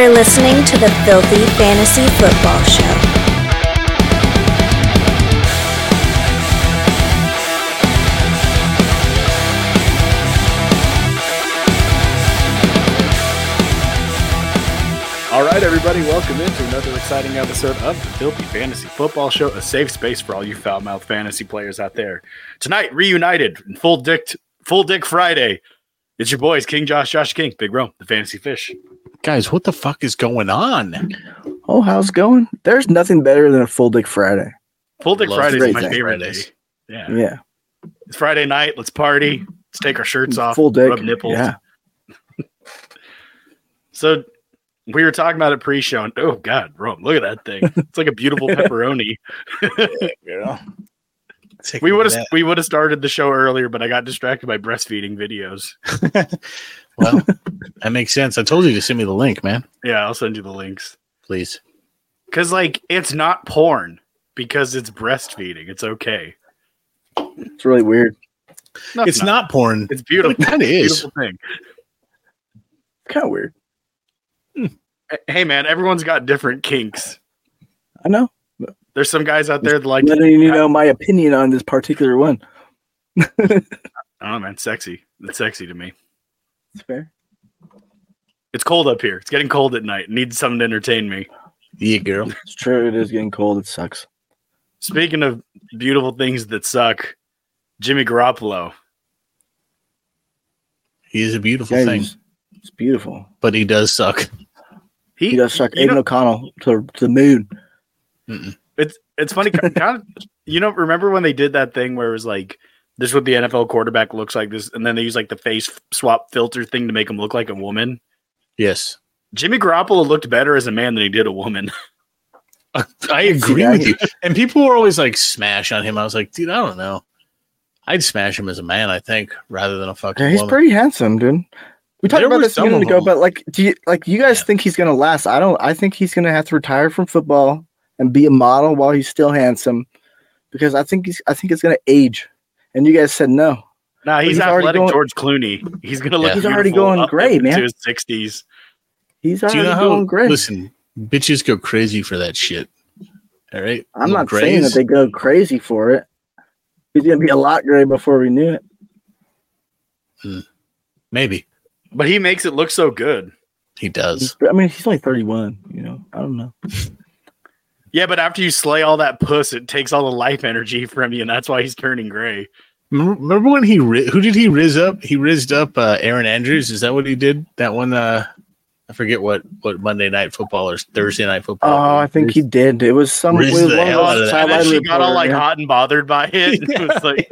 You're listening to the Filthy Fantasy Football Show. All right, everybody, welcome into another exciting episode of the Filthy Fantasy Football Show, a safe space for all you foul mouth fantasy players out there. Tonight, reunited in full dick, full dick Friday. It's your boys, King Josh, Josh King, Big Rome, the Fantasy Fish. Guys, what the fuck is going on? Oh, how's it going? There's nothing better than a full dick Friday. Full dick Friday is my day. favorite Fridays. day. Yeah. Yeah. it's Friday night. Let's party. Let's take our shirts off. full dick. Rub nipples. Yeah. So we were talking about it pre-show, and oh god, Rome, look at that thing! It's like a beautiful pepperoni. Girl. We would have we would have started the show earlier, but I got distracted by breastfeeding videos. Well, that makes sense. I told you to send me the link, man. Yeah, I'll send you the links Please. because like it's not porn because it's breastfeeding. It's okay. It's really weird. No, it's not, porn. It's beautiful. But it kinda is. Thing. Kind of weird. Hey man, everyone's got different kinks. I know. There's some guys out there that like. Letting you know my opinion on this particular one. I don't know, man. Sexy. It's sexy to me. It's fair. It's cold up here. It's getting cold at night. Need something to entertain me. Yeah, girl. It's true. It is getting cold. It sucks. Speaking of beautiful things that suck, Jimmy Garoppolo. He is a beautiful Yeah, thing, it's beautiful. but he does suck. He does suck you Aidan O'Connell to, to the moon. It's it's funny. kind of, you know, remember when they did that thing where it was like, this is what the NFL quarterback looks like this, and then they use like the face swap filter thing to make him look like a woman. Yes. Jimmy Garoppolo looked better as a man than he did a woman. I agree Yeah, with you. And people were always like smash on him. I was like, dude, I don't know. I'd smash him as a man, I think, rather than a fucking Yeah, he's woman. pretty handsome, dude. We talked There about were this a some minute ago, but like, do you like you guys Yeah. think he's gonna last? I don't. I think he's gonna have to retire from football and be a model while he's still handsome, because I think he's. I think it's gonna age. And you guys said no. Nah, he's, he's already athletic going- George Clooney. He's gonna look. Yeah. He's already going gray, into man. his sixties. He's already you know how going great. listen, bitches go crazy for that shit. All right. I'm Little not saying that they go crazy for it. He's gonna be a lot gray before we knew it. Hmm. maybe. But he makes it look so good. He does. I mean, he's only 31. You know, I don't know. Yeah, but after you slay all that puss, it takes all the life energy from you, and that's why he's turning gray. Remember remember when he who did he riz up? He rizzed up uh, Erin Andrews. Is that what he did? That one. Uh, I forget what what Monday night football or Thursday night football. Oh, I think he did. It was some. Riz it was the hell out of that. And then sideline she got all like yeah. hot and bothered by it. It was like,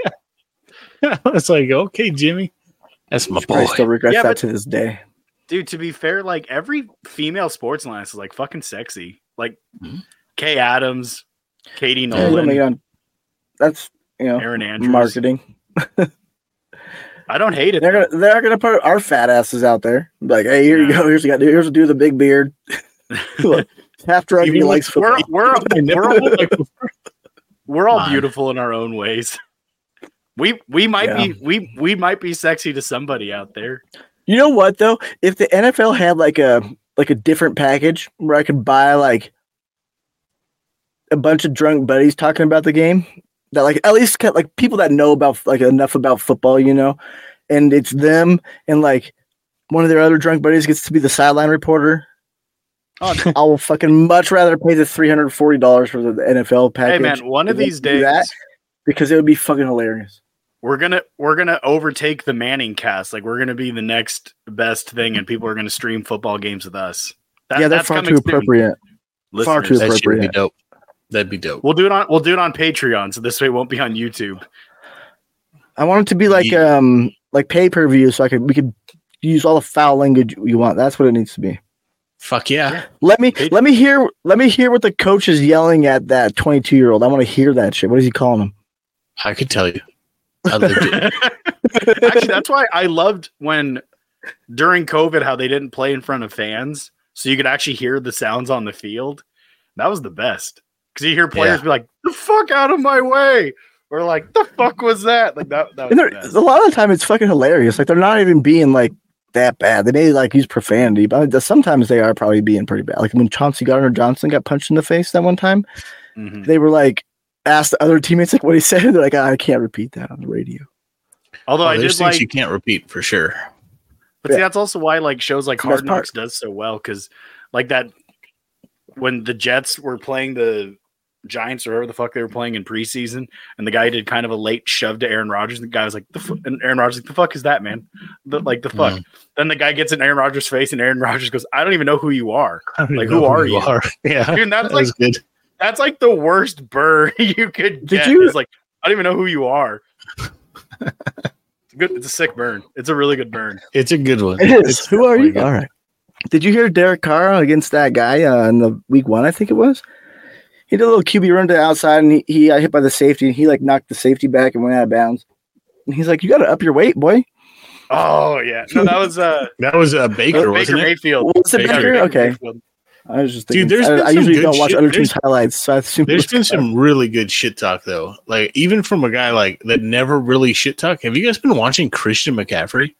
I was like, okay, Jimmy, that's my He probably boy. still regrets Yeah, that but- to this day. dude, to be fair, like every female sports line is like fucking sexy. Like Mhm. Kay Adams, Katie Yeah, Nolan, on- that's you know Erin Andrews. marketing. I don't hate it. They're gonna they're gonna put our fat asses out there. Like, hey, here you go. Here's a guy. Here's a dude with a big beard. Look, half drunk. He likes We're football. we're we're never all, like, we're all beautiful in our own ways. We we might Yeah. be we we might be sexy to somebody out there. You know what though? If the NFL had like a like a different package where I could buy like a bunch of drunk buddies talking about the game, that like at least kind like people that know about like enough about football, you know, and it's them and like one of their other drunk buddies gets to be the sideline reporter. Oh, I will fucking much rather pay the three hundred forty dollars for the NFL package. hey man, one of these days that. because it would be fucking hilarious. we're gonna we're gonna overtake the Manning cast. Like we're gonna be the next best thing, and people are gonna stream football games with us. That, yeah, that's, far coming too soon, appropriate. Far too listeners. that should be appropriate. dope. That'd be dope. We'll do it on we'll do it on Patreon, so this way it won't be on YouTube. I want it to be like Yeah. um like pay per view, so I could we could use all the foul language you want. That's what it needs to be. Fuck yeah. Let me Pay- let me hear let me hear what the coach is yelling at that twenty two year old. I want to hear that shit. What is he calling him? I could tell you. I lived it. Actually, that's why I loved when during COVID how they didn't play in front of fans, so you could actually hear the sounds on the field. That was the best because you hear players Yeah. be like, "The fuck out of my way," or like, "The fuck was that?" Like that. that was And the they're- best. a lot of the time it's fucking hilarious. Like they're not even being like that bad. They may like use profanity, but sometimes they are probably being pretty bad. Like when Chauncey Gardner Johnson got punched in the face that one time, Mhm. they were like asked the other teammates like what he said. They're like, "Ah, I can't repeat that on the radio. Although Oh, I there's did like, you can't repeat for sure. but see, that's also why like shows like It's the best Hard Knocks does so well because like that when the Jets were playing the Giants or whoever the fuck they were playing in preseason, and the guy did kind of a late shove to Aaron Rodgers, and the guy was like, "The fu-, and Aaron Rodgers like, the fuck is that, man? The, like the fuck." Mm. Then the guy gets in Aaron Rodgers' face, and Aaron Rodgers goes, "I don't even know who you are." Like, even who are you? Yeah, Dude, that's that like good. that's like the worst burn you could Did get. you- It's like I don't even know who you are. it's good. It's a sick burn. It's a really good burn. It's a good one. It is. It's Who are you? good. All right. Did you hear Derek Carr against that guy uh, in the week one? I think it was. He did a little QB run to the outside, and he, he got hit by the safety. And he like knocked the safety back and went out of bounds. And he's like, "You got to up your weight, boy." Oh yeah, no, that was uh That was uh, Baker, Baker wasn't it? Mayfield. Was it Baker, Baker? Baker Okay, Mayfield. I was just Dude, thinking. there's been I, I usually don't watch shit. other teams' There's- highlights, so I assume it There's was been some really good shit talk though. Like even from a guy like that never really shit talk. Have you guys been watching Christian McCaffrey?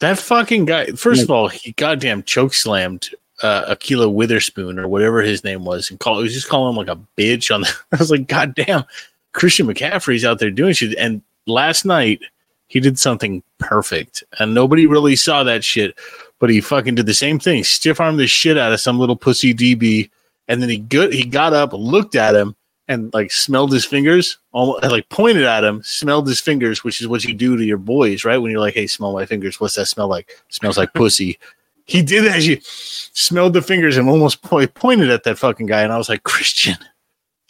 That fucking guy. First of all, he goddamn choke slammed uh, Ahkello Witherspoon or whatever his name was, and call. He was just calling him like a bitch. On the, I was like, God damn, Christian McCaffrey's out there doing shit. And last night he did something perfect, and nobody really saw that shit. But he fucking did the same thing, stiff armed the shit out of some little pussy DB, and then he good he got up, looked at him, and like smelled his fingers, almost like pointed at him, smelled his fingers, which is what you do to your boys, right? When you're like, "Hey, smell my fingers." What's that smell like? Smells like pussy. He did that. He smelled the fingers and almost pointed at that fucking guy, and I was like, Christian,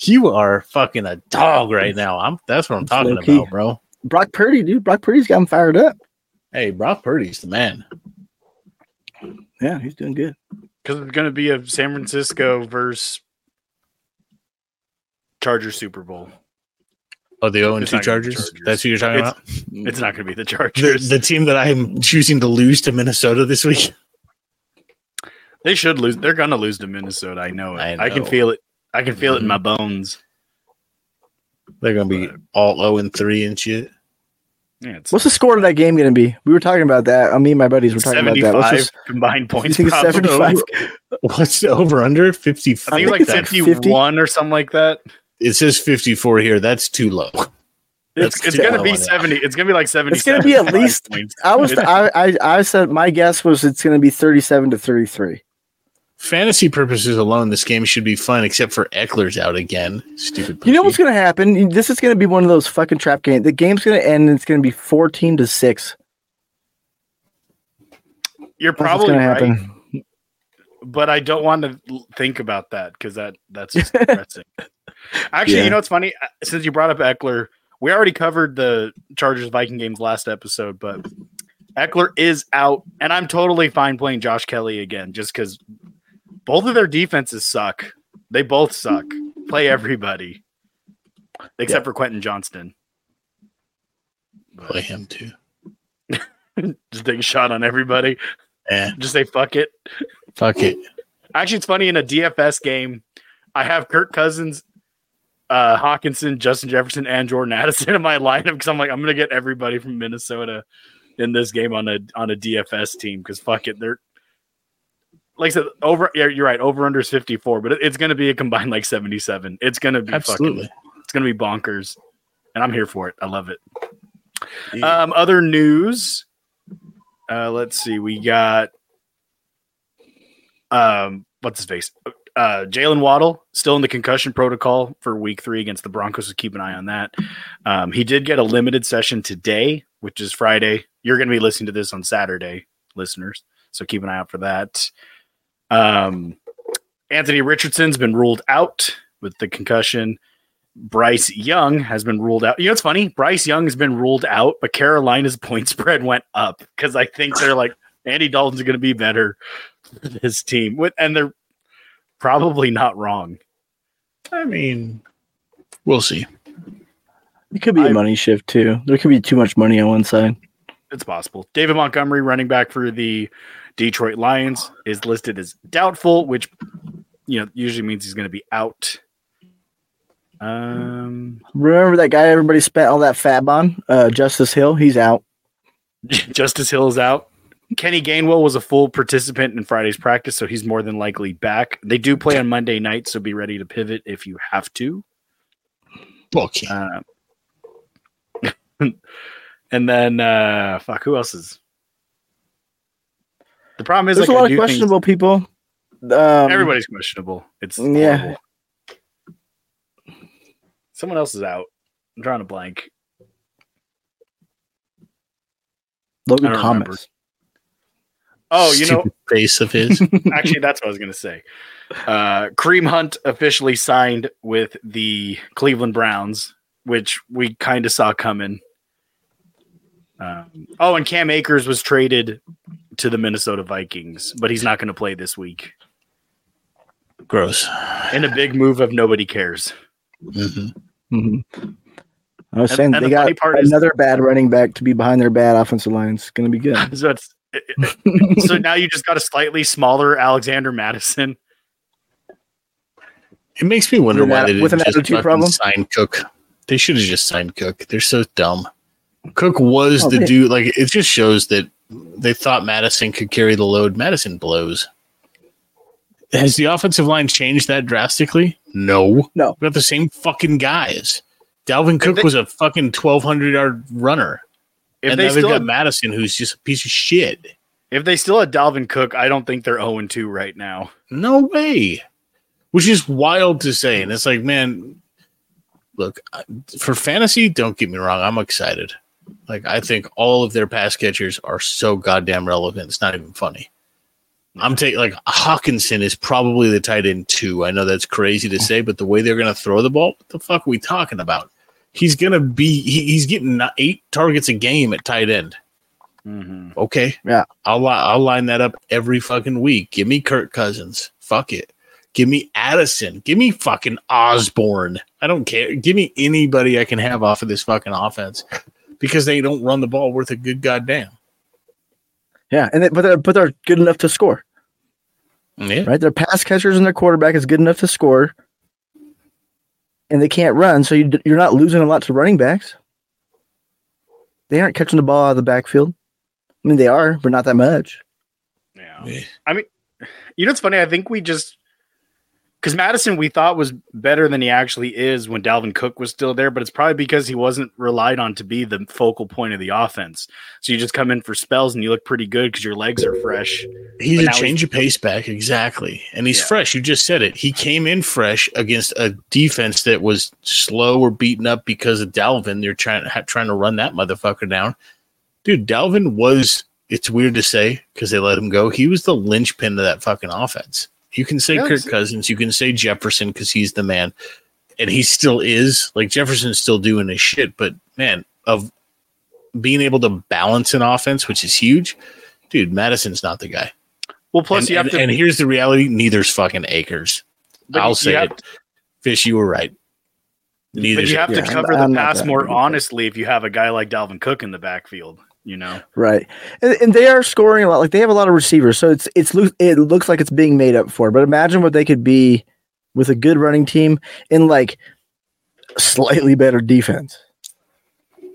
you are fucking a dog right now. I'm. That's what I'm It's talking about, bro. Brock Purdy, dude. Brock Purdy's got him fired up. Hey, Brock Purdy's the man. Yeah, he's doing good. because it's going to be a San Francisco versus Charger Super Bowl. Oh, the 0 It's 2 not gonna be Chargers? Chargers. That's who you're talking It's- about? It's not going to be the The, Chargers. the team that I'm choosing to lose to Minnesota this week. They should lose. They're going to lose to Minnesota. I know it. I I, can feel it. I can feel it in my bones. They're going to be all 0 and 3 and shit. Yeah, it's What's the score of that game going to be? We were talking about that. Uh, me and my buddies were talking about that. What's seventy-five this- combined you points. think it's 75? What's the over under? 55. I think I think like it's fifty-one or something like that. It says 54 here. That's too low. It's, That's it's too gonna be on it. seventy. It's gonna be like seventy. It's gonna be at least- I was I, I I said my guess was it's going to be 37 to 33. Fantasy purposes alone, this game should be fun, except for Ekeler's out again. Stupid. You know what's going to happen? This is going to be one of those fucking trap games. The game's going to end and it's going to be 14 to 6. You're probably going to right, happen. but I don't want to think about that because that that's just depressing. Actually, Yeah. you know what's funny? Uh, Since you brought up Ekeler, we already covered the Chargers Viking games last episode, but Ekeler is out, and I'm totally fine playing Josh Kelley again, just because both of their defenses suck. They both suck. Play everybody except for Quentin Johnston. Play him too. Just take a shot on everybody. Yeah, Just say fuck it. fuck it. Actually, it's funny in a DFS game, I have Kirk Cousins, uh, Hockenson, Justin Jefferson, and Jordan Addison in my lineup because I'm like, I'm gonna get everybody from Minnesota in this game on a on a DFS team because fuck it, they're like I said, over. Yeah, you're right. Over under is 54, but it, it's gonna be a combined like 77. It's gonna be Absolutely. fucking. It's gonna be bonkers, and I'm here for it. I love it. Um, other news. Uh, let's see. We got um, what's his face? Uh, Jalen Waddle still in the concussion protocol for Week Three against the Broncos. So keep an eye on that. Um, he did get a limited session today, which is Friday. You're going to be listening to this on Saturday, listeners. So keep an eye out for that. Um, Anthony Richardson's been ruled out with the concussion. Bryce Young has been ruled out. You know, it's funny. Bryce Young has been ruled out, but Carolina's point spread went up because I think they're like Andy Dalton's going to be better for this team, with, and they're probably not wrong. I mean, we'll see. It could be a I- money shift too. There could be too much money on one side. It's possible. David Montgomery, running back for the Detroit Lions, is listed as doubtful, which you know usually means he's going to be out. Um, Remember that guy everybody spent all that fab on? Uh, Justice Hill, he's out. Justice Hill is out. Kenny Gainwell was a full participant in Friday's practice, so he's more than likely back. They do play on Monday night, so be ready to pivot if you have to. Okay. Uh, and then, uh, fuck, who else is? The problem is, There's like, a I lot of do things- questionable people. Um, everybody's questionable. It's yeah. horrible. Someone else is out. I'm drawing a blank. Logan I don't remember. Thomas. Oh, you know, Stupid face of his. actually, that's what I was going to say. Uh, Kareem Hunt officially signed with the Cleveland Browns, which we kind of saw coming. Um, oh, and Cam Akers was traded to the Minnesota Vikings, but he's not going to play this week Gross. in a big move of nobody cares. hmm Mhm. I was And- saying and they the got part is- another bad running back to be behind their bad offensive line. It's going to be good. So it's so now you just got a slightly smaller Alexander Mattison. It makes me wonder With why atti- they didn't with an just attitude problem? sign Cook. They should have just signed Cook. They're so dumb. Cook was Oh, the man. dude. Like it just shows that they thought Mattison could carry the load. Mattison blows. Has the offensive line changed that drastically? No. No. We got the same fucking guys. Dalvin Cook they- was a fucking twelve hundred yard runner, If and they now they've still got had, Mattison, who's just a piece of shit. if they still had Dalvin Cook, I don't think they're 0 2 right now. No way. Which is wild to say. And it's like, man, look, for fantasy, don't get me wrong. I'm excited. Like, I think all of their pass catchers are so goddamn relevant. It's not even funny. I'm taking, like, Hockenson is probably the tight end two. I know that's crazy to say, but the way they're going to throw the ball, what the fuck are we talking about? He's going to be, he, he's getting eight targets a game at tight end. Mm-hmm. Okay. Yeah. I'll li- I'll line that up every fucking week. Give me Kirk Cousins. Fuck it. Give me Addison. Give me fucking Osborn. I don't care. Give me anybody I can have off of this fucking offense because they don't run the ball worth a good goddamn. Yeah, and they, but they're but they're good enough to score, Yeah. right? Their pass catchers and their quarterback is good enough to score, and they can't run, so you, you're not losing a lot to running backs. They aren't catching the ball out of the backfield. I mean, they are, but not that much. Yeah. Yeah. I mean, you know, it's funny. I think we just because Mattison we thought was better than he actually is when Dalvin Cook was still there, but it's probably because he wasn't relied on to be the focal point of the offense. So you just come in for spells and you look pretty good because your legs are fresh. He's But a change of pace back, exactly. And he's Yeah. fresh. You just said it. He came in fresh against a defense that was slow or beaten up because of Dalvin. They're trying trying to run that motherfucker down. Dude, Dalvin was. It's weird to say because they let him go. He was the linchpin of that fucking offense. You can say Yes. Kirk Cousins. You can say Jefferson because he's the man, and he still is. Like Jefferson's still doing his shit, but man, of being able to balance an offense, which is huge, dude. Mattison's not the guy. Well, plus and, you have and- to. and here's the reality: neither's fucking Akers. I'll say it. Fish, you were right. Neither. But you have to Yeah, cover I'm the not pass more honestly if you have a guy like Dalvin Cook in the backfield. You know, Right, and, and they are scoring a lot. Like they have a lot of receivers, so it's it's loo- it looks like it's being made up for. But imagine what they could be with a good running team and like slightly better defense.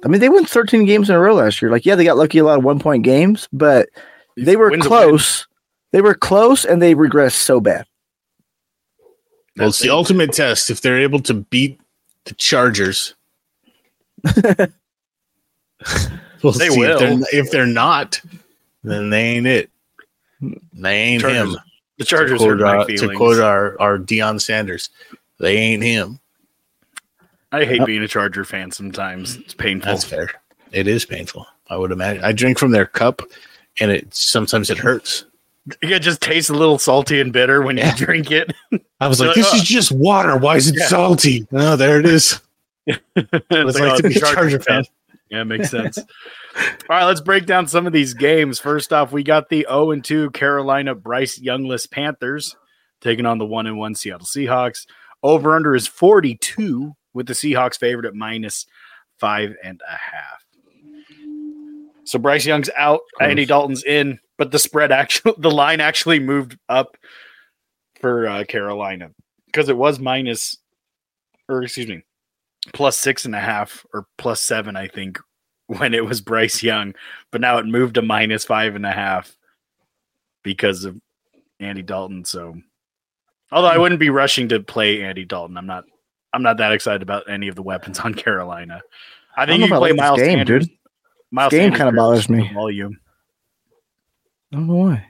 I mean, they won 13 games in a row last year. Like, yeah, they got lucky a lot of one point games, but they were Win's close. They were close, and they regressed so bad. well, it's the ultimate test. If they're able to beat the Chargers, we'll They see. If they're, will. if they're not, then they ain't it. They ain't Chargers him. The Chargers to quote, our, to quote our, our Deion Sanders, they ain't him. I hate being a Charger fan sometimes. It's painful. That's fair. It is painful. I would imagine. I drink from their cup, and it sometimes it hurts. It just tastes a little salty and bitter when Yeah. you drink it. I was like, like, "This "Oh." is just water. Why is it Yeah. salty?" Oh, there it is. It's It's like, like oh, to be a Charger Charger fan. Yeah, makes sense. All right, let's break down some of these games. First off, we got the 0 and 2 Carolina Bryce Youngless Panthers taking on the 1 and 1 Seattle Seahawks. Over under is 42 with the Seahawks favored at minus five and a half. So Bryce Young's out. Andy Dalton's in, but the spread actually the line actually moved up for uh, Carolina because it was minus or excuse me, plus six and a half or plus seven, I think, when it was Bryce Young, but now it moved to minus five and a half because of Andy Dalton. So, although I wouldn't be rushing to play Andy Dalton, I'm not. I'm not that excited about any of the weapons on Carolina. I think don't you can play like Miles game, Sanders. dude. Miles game Sanders kinda bothers me. Volume. I don't know why.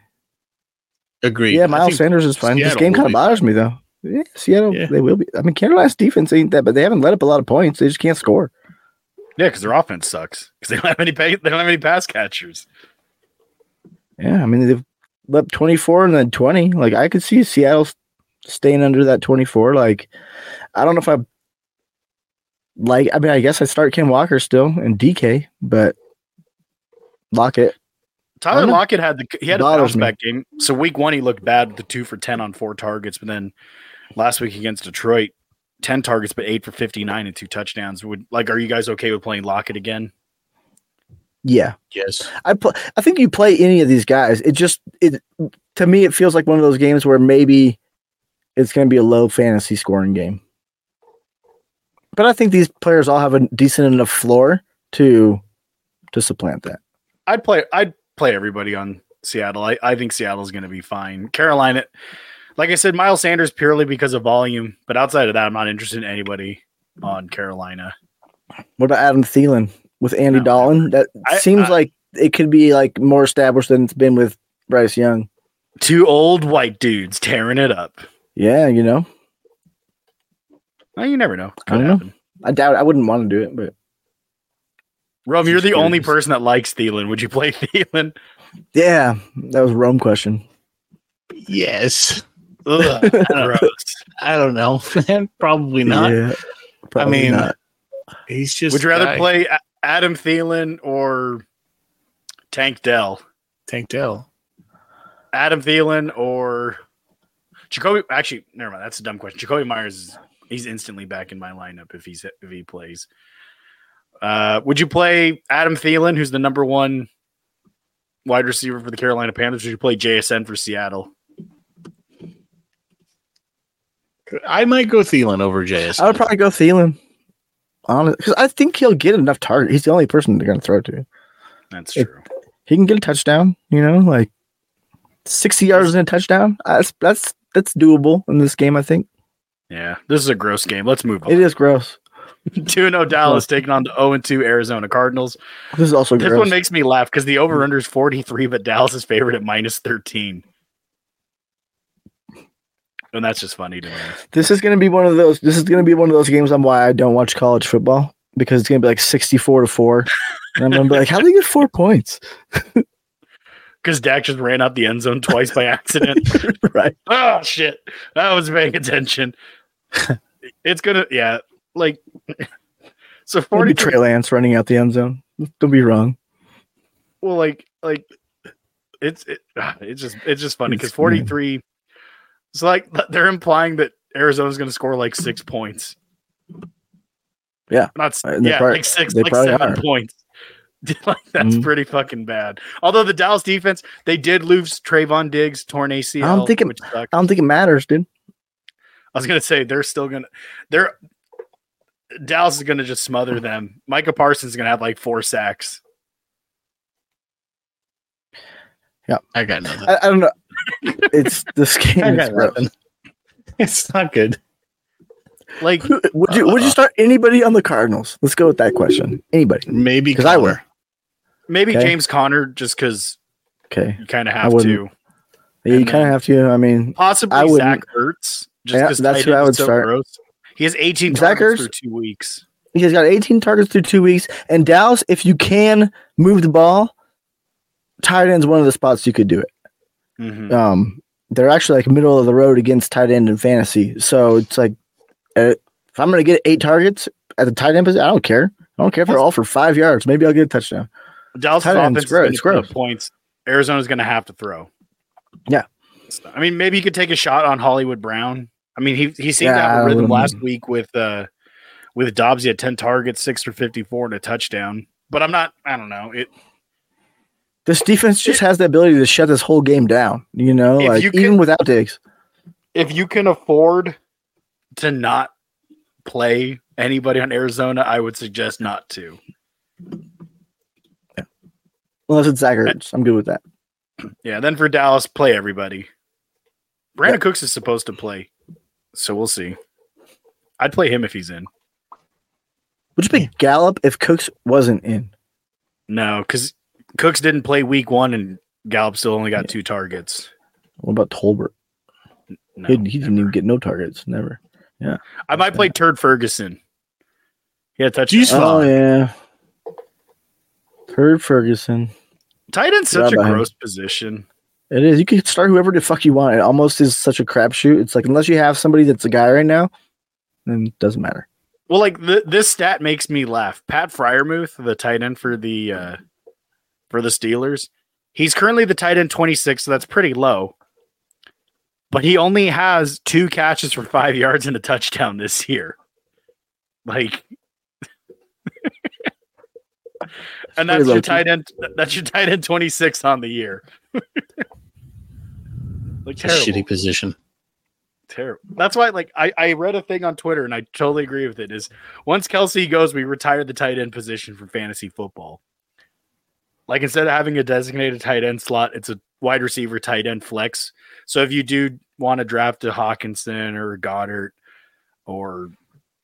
Agreed. Yeah, Miles Sanders is fine. This game kind of bothers me though. Yeah, Seattle, Yeah. they will be. I mean, Carolina's defense ain't that, but they haven't let up a lot of points. They just can't score. Yeah, because their offense sucks. Because they don't have any pay, they don't have any pass catchers. Yeah, I mean they've let twenty four and then twenty. Like I could see Seattle staying under that twenty four. Like I don't know if I like. I mean, I guess I start Ken Walker still and DK, but Lockett. Tyler don't. Lockett had the he had a Bothers bounce me. back game. So week one he looked bad with the two for ten on four targets, but then last week against Detroit, ten targets but eight for fifty nine and two touchdowns. Would like are you guys okay with playing Lockett again? Yeah, yes. I pl- I think you play any of these guys. It just it to me it feels like one of those games where maybe it's going to be a low fantasy scoring game. But I think these players all have a decent enough floor to to supplant that. I'd play I'd play everybody on Seattle. I, I think Seattle's gonna be fine. Carolina like I said, Miles Sanders purely because of volume, but outside of that, I'm not interested in anybody on Carolina. What about Adam Thielen with Andy No. Dalton? That I- seems I- like it could be like more established than it's been with Bryce Young. Two old white dudes tearing it up. Yeah, you know, Well, you never know. I don't know. I doubt I wouldn't want to do it, but Rome, you're the only person that likes Thielen. Would you play Thielen? yeah, that was a Rome question. Yes. Ugh, gross. I don't know. Probably not. Yeah, probably mean, not. He's just. Would you rather guy. play Adam Thielen or Tank Dell? Tank Dell? Adam Thielen or Jakobi? Actually, never mind. That's a dumb question. Jakobi Meyers, he's instantly back in my lineup if he's if he plays. Uh, would you play Adam Thielen, who's the number one wide receiver for the Carolina Panthers? Or would you play JSN for Seattle? I might go Thielen over JS. I would probably go Thielen. Honest, because I think he'll get enough target. He's the only person they're going to throw to. That's It- true. He can get a touchdown. You know, like sixty yards and a touchdown. That's that's that's doable in this game. I think Yeah, this is a gross game. Let's move on. it is gross. 2 0 Dallas taking on the 0 2 Arizona Cardinals. This is also This gross. one makes me laugh because the over under is 43, but Dallas is favored at minus 13. And that's just funny to me. this is going to be one of those. This is going to be one of those games on why I don't watch college football because it's going to be like sixty-four to four, and I'm going to be like, how do they get four points? Because Dak just ran out the end zone twice by accident. right. oh, shit. I was paying attention. it's going to, yeah, like, so 40 be Trey Lance running out the end zone. Don't be wrong. well, like, like, it's, it, ah, it's just, it's just funny because 43, it's like they're implying that Arizona's going to score like six points. Yeah. Not, s- And they yeah, probably- like six, like seven are. points. like, that's Mhm. pretty fucking bad. Although the Dallas defense, they did lose Trevon Diggs, torn ACL. I don't think it- which. I don't think it matters, dude. I was gonna say they're still gonna they're Dallas is gonna just smother them. Micah Parsons is gonna have like four sacks. Yeah, I got nothing. I, I don't know. It's this game. Is got gross. nothing. It's not good. Like Would you would you uh, start anybody on the Cardinals? Let's go with that question. Anybody? Maybe Because I Conner. would. maybe Okay. James Conner just because Okay. you kind of have to. Yeah, you kind of have to. I mean, Possibly I Zach Ertz. Just Yeah, 'cause that's tight who I would so start. gross. He has 18 Zach targets Ertz? through two weeks. he's got 18 targets through two weeks. And Dallas, if you can move the ball, tight end's one of the spots you could do it. Mhm. Um, they're actually like middle of the road against tight end in fantasy. So it's like, uh, if I'm going to get eight targets at the tight end position, I don't care. I don't care if they're all for five yards. Maybe I'll get a touchdown. Dallas tight offense gross, it's gross. points. Arizona's going to have to throw. Yeah. I mean, maybe you could take a shot on Hollywood Brown. I mean, he he seemed to have a rhythm last week with uh with Dobbs. He had ten targets, six for fifty four, and a touchdown. But I'm not. I don't know. It This defense just has the ability to shut this whole game down. You know, like you even without Diggs. if you can afford to not play anybody on Arizona, I would suggest not to. Yeah. Unless it's Zach Ertz. I'm good with that. Yeah, then for Dallas, play everybody. Brandin Cooks is supposed to play, so we'll see. I'd play him if he's in. Would you pick Gallup if Cooks wasn't in? No, because Cooks didn't play week one and Gallup still only got two targets. What about Tolbert? No, he, he didn't even get no targets. Never. Yeah. I might play Turd Ferguson. Yeah, touch. Jeez. Oh yeah. Herb Ferguson. Tight end's such a behind- gross position. It is. You can start whoever the fuck you want. It almost is such a crapshoot. It's like unless you have somebody that's a guy right now, then it doesn't matter. Well, like th- this stat makes me laugh. Pat Freiermuth, the tight end for the uh, for the Steelers, he's currently the tight end twenty six, so that's pretty low. But he only has two catches for five yards and a touchdown this year. Like, and that's your tight end. That's your tight end twenty six on the year. like terrible shitty position. terrible. That's why, like, I, I read a thing on Twitter and I totally agree with it. Is once Kelce goes, we retire the tight end position from fantasy football. Like instead of having a designated tight end slot, it's a wide receiver tight end flex. So if you do want to draft a Hockenson or Goedert or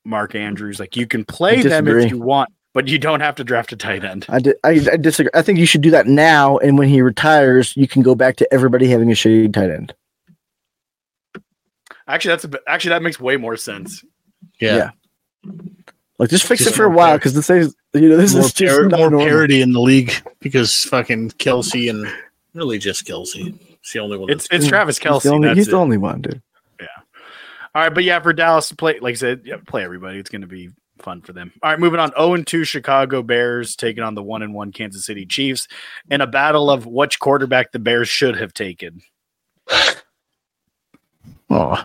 Mark Andrews, like you can play them if you want, but you don't have to draft a tight end. I, di- I, I disagree. I think you should do that now, and when he retires, you can go back to everybody having a shitty tight end. Actually, that's a bit, actually that makes way more sense. Yeah. Yeah. Like just fix Just it for a while because this is you know this more is just par- not more normal. parity in the league because fucking Kelce and really just Kelce. It's the only one. It's it's Travis He's Kelce. the only, he's the only one, dude. Yeah. All right, but yeah, for Dallas to play, like I said, yeah, play everybody. It's going to be fun for them. All right, moving on. 0 2 Chicago Bears taking on the 1 and 1 Kansas City Chiefs in a battle of which quarterback the Bears should have taken. Oh,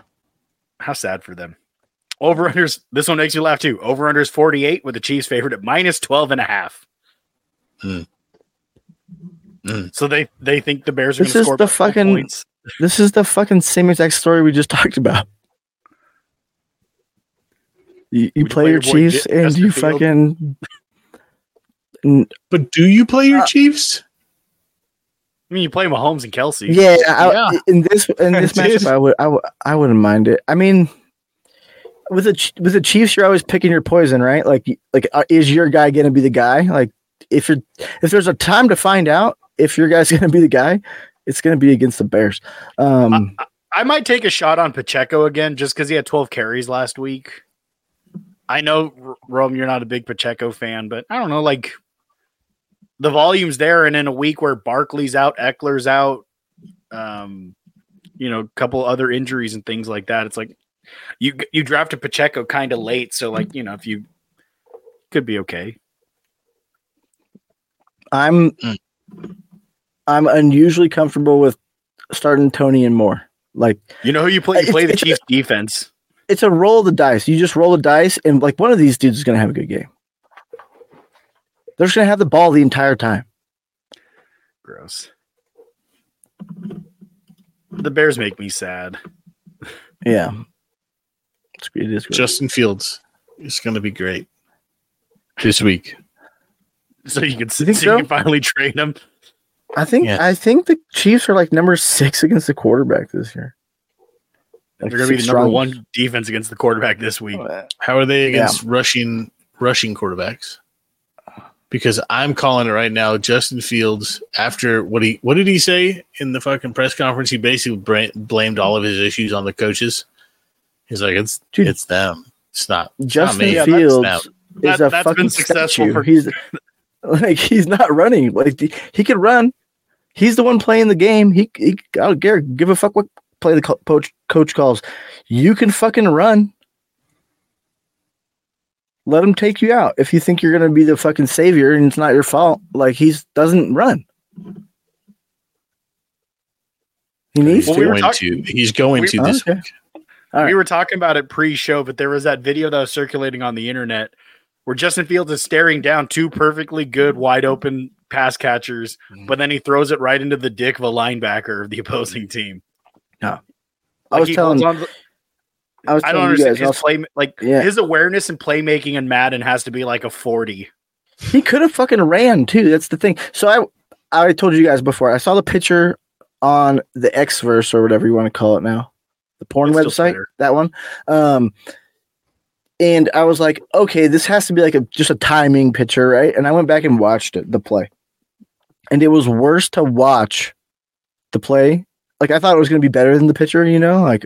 How sad for them. Over unders, this one makes you laugh too. Over unders 48 with the Chiefs favored at minus 12 and a half. Mm. Mm. So they they think the Bears are going This to is score the fucking- points. this is the fucking same exact story we just talked about. You, you you play play your your Chiefs J- and you Justin fucking but do you play your Uh, Chiefs? I mean, you play Mahomes and Kelce. yeah, I- Yeah. in this in this I matchup I would I would I wouldn't mind it. I mean with the with the Chiefs you're always picking your poison, right? Like like uh, is your guy going to be the guy? Like if you're if there's a time to find out if your guy's going to be the guy, it's going to be against the Bears. Um I might take a shot on Pacheco again just because he had 12 carries last week. I know, Rome, you're not a big Pacheco fan, but I don't know, like the volume's there. And in a week where Barkley's out, Ekeler's out, um, you know, a couple other injuries and things like that, it's like you you drafted Pacheco kind of late. So, like, you know, if you could be okay. I'm Mm. I'm unusually comfortable with starting Tony and Moore. Like You know who you play? You play the it's a- Chiefs defense. it's a roll of the dice. You just roll the dice, and like one of these dudes is going to have a good game. They're just going to have the ball the entire time. Gross. The Bears make me sad. Yeah, it's, it is. Great. Justin Fields is going to be great this week. So you can, so think you can finally trade him. I think Yes. I think the Chiefs are like number six against the quarterback this year. Like They're going to be the six number strong- one defense against the quarterback this week. Oh, How are they against rushing rushing quarterbacks? Because I'm calling it right now. Justin Fields, after what he what did he say in the fucking press conference? He basically blamed all of his issues on the coaches. He's like, it's Dude. it's them. It's not. It's Justin not me. Yeah, that's Fields is That- a that's fucking been successful statue. for- He's like he's not running. Like the- he can run. He's the one playing the game. He, he I don't care. Give a fuck what play the co- coach coach calls. You can fucking run. Let him take you out. If you think you're gonna be the fucking savior and it's not your fault, like he's doesn't run. He needs He's Well, to. were going talk- to. He's going we- to this Okay. Week. All right. We were talking about it pre-show, but there was that video that was circulating on the internet where Justin Fields is staring down two perfectly good wide open pass catchers, Mhm. but then he throws it right into the dick of a linebacker of the opposing team. No. I Like, was telling. on I was I don't understand guys. his play. Like Yeah. his awareness and playmaking in Madden has to be like a forty. He could have fucking ran too. That's the thing. So I I told you guys before. I saw the picture on the Xverse or whatever you want to call it now, the porn It's website. That one. Um, and I was like, okay, this has to be like a just a timing picture, right? And I went back and watched it, the play, and it was worse to watch the play. Like I thought it was going to be better than the picture, you know. Like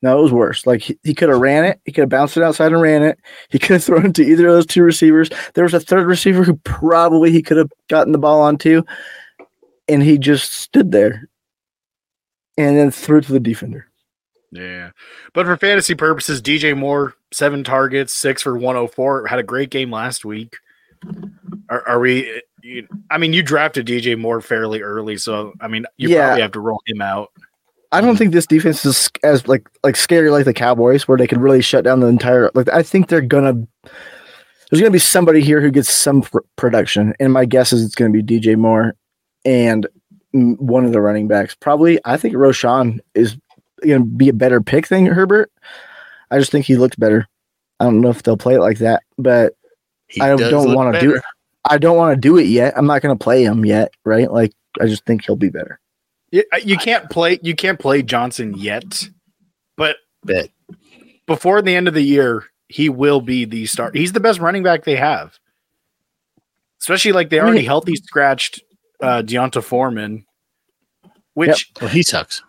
no, it was worse. Like he, he could have ran it, he could have bounced it outside and ran it. He could have thrown it to either of those two receivers. There was a third receiver who probably he could have gotten the ball onto, and he just stood there and then threw it to the defender. Yeah. But for fantasy purposes, DJ Moore, seven targets, six for 104, had a great game last week. Are, are we? You, I mean, you drafted DJ Moore fairly early, so I mean, you Yeah. probably have to roll him out. I don't think this defense is as like like scary like the Cowboys, where they can really shut down the entire. Like I think they're gonna. There's gonna be somebody here who gets some pr- production, and my guess is it's gonna be DJ Moore and one of the running backs. Probably, I think Roschon is gonna be a better pick than Herbert. I just think he looked better. I don't know if they'll play it like that, but He I don't want to do it. I don't want to do it yet. I'm not gonna play him yet, right? Like I just think he'll be better. You, you can't play. You can't play Johnson yet, but Bet. before the end of the year, he will be the star. He's the best running back they have, especially like they I mean- already healthy scratched uh, D'Onta Foreman, which Well, he sucks.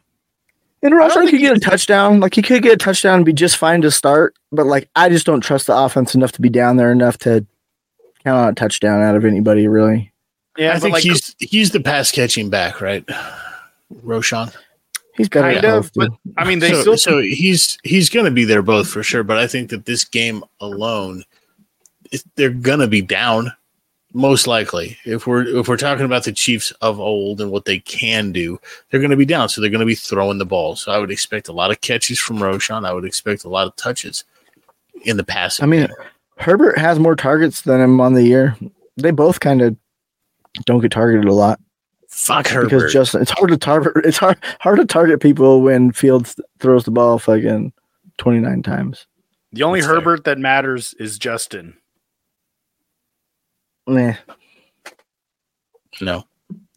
And don't could he- get a touchdown. Like he could get a touchdown and be just fine to start. But like I just don't trust the offense enough to be down there enough to count on a touchdown out of anybody really. yeah, I think like he's he's the pass catching back, right? Roschon. He's better kind of. But. I mean, they so, still so he's he's going to be there both for sure. But I think that this game alone, it, they're going to be down most likely. If we're if we're talking about the Chiefs of old and what they can do, they're going to be down. So they're going to be throwing the ball. So I would expect a lot of catches from Roschon. I would expect a lot of touches in the passing. I mean, game. Herbert has more targets than him on the year. They both kind of don't get targeted a lot fuck Herbert. because Justin. It's hard to target. It's hard hard to target people when Fields throws the ball fucking twenty nine times. the only That's fair. Herbert that matters is Justin. Nah. no,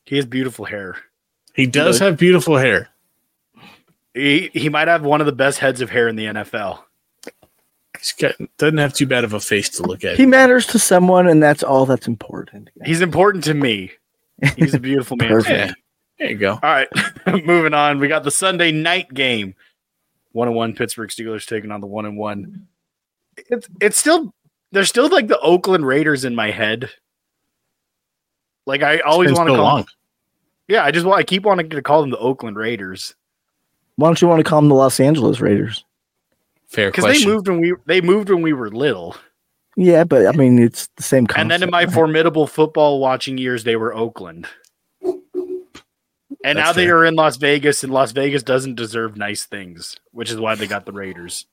He has beautiful hair. he does does. have beautiful hair. He he might have one of the best heads of hair in the NFL. He's got doesn't have too bad of a face to look at. He matters to someone, and that's all that's important. He's important to me. He's a beautiful man. Perfect. me. there you go. All right, moving on. We got the Sunday night game. One and one Pittsburgh Steelers taking on the one and one. It's it's still there's still like the Oakland Raiders in my head. Like I always want to so call. long. Them, yeah, I just want. I keep wanting to call them the Oakland Raiders Why don't you want to call them the Los Angeles Raiders? Fair question. because they moved when we they moved when we were little. Yeah, but I mean, it's the same concept. And then in my formidable football watching years, they were Oakland. And That's now they are in Las Vegas, and Las Vegas doesn't deserve nice things, which is why they got the Raiders.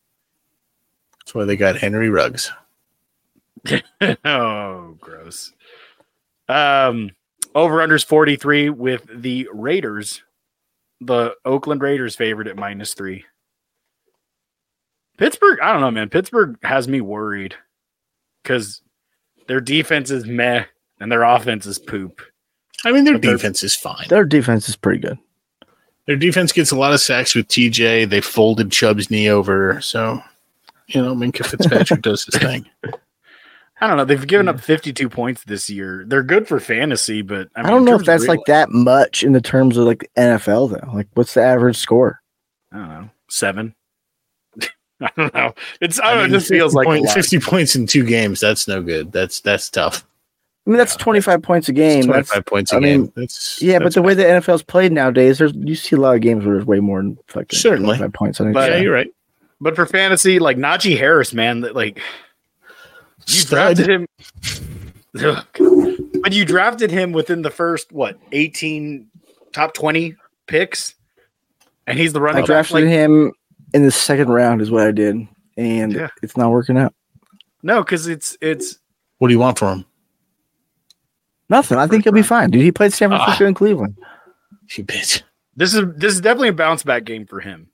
That's why they got Henry Ruggs. oh, gross. Um, over unders 43 with the Raiders, the Oakland Raiders favored at minus three. Pittsburgh, I don't know, man. Pittsburgh has me worried because their defense is meh and their offense is poop. I mean, their But they're- defense is fine. their defense is pretty good. Their defense gets a lot of sacks with TJ. They folded Chubb's knee over, so you know Minkah Fitzpatrick does his thing. I don't know. They've given up 52 points this year. They're good for fantasy, but I, I, don't know if that's like that much in the terms of like NFL though. Like, what's the average score? I don't know, seven. I don't know. It's I oh, I know. mean, It just feels like a fifty points in two games. That's no good. That's that's tough. I mean, that's Yeah. 25 points a game. Twenty That's, points a I game. mean, that's yeah, but that's the way the NFL's played nowadays, there's you see a lot of games where there's way more than fucking Certainly. 25 points on each But- yeah, you're right. But for fantasy, like Najee Harris, man, that like you Stud. drafted him. but you drafted him within the first what 18 top 20 picks, and he's the I running back. drafted Like, him in the second round, is what I did, and Yeah. it's not working out. no, because it's it's What do you want from him? Nothing. I think he'll be fine, dude. He played San. Francisco ah. and Cleveland. You bitch. this is this is definitely a bounce back game for him.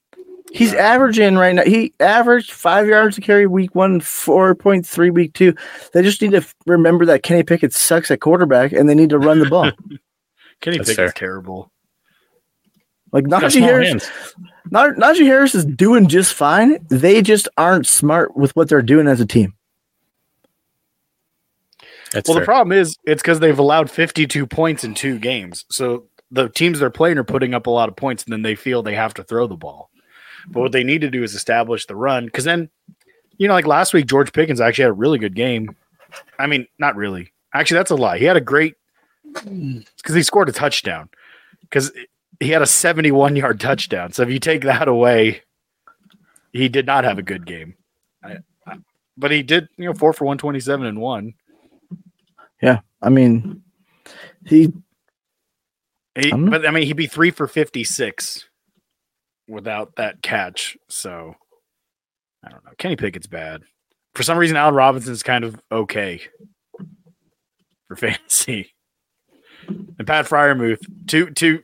He's averaging right now. He averaged five yards to carry week one, four point three week two. They just need to f- remember that Kenny Pickett sucks at quarterback, and they need to run the ball. Kenny That's Pickett's fair. terrible. Like Got Najee Harris, hands. Na- Najee Harris is doing just fine. They just aren't smart with what they're doing as a team. That's Well, fair. the problem is it's because they've allowed 52 points in two games. So the teams they're playing are putting up a lot of points, and then they feel they have to throw the ball. But what they need to do is establish the run. Because then, you know, like last week, George Pickens actually had a really good game. I mean, not really. Actually, that's a lie. He had a great because he scored a touchdown. Because he had a 71 yard touchdown. So if you take that away, he did not have a good game. I, I, but he did, you know, four for 127 and one. Yeah, I mean, he He, but I mean, he'd be three for 56 without that catch. So I don't know. Kenny Pickett's bad. For some reason, Allen Robinson's kind of okay for fantasy. And Pat Freiermuth, two, two,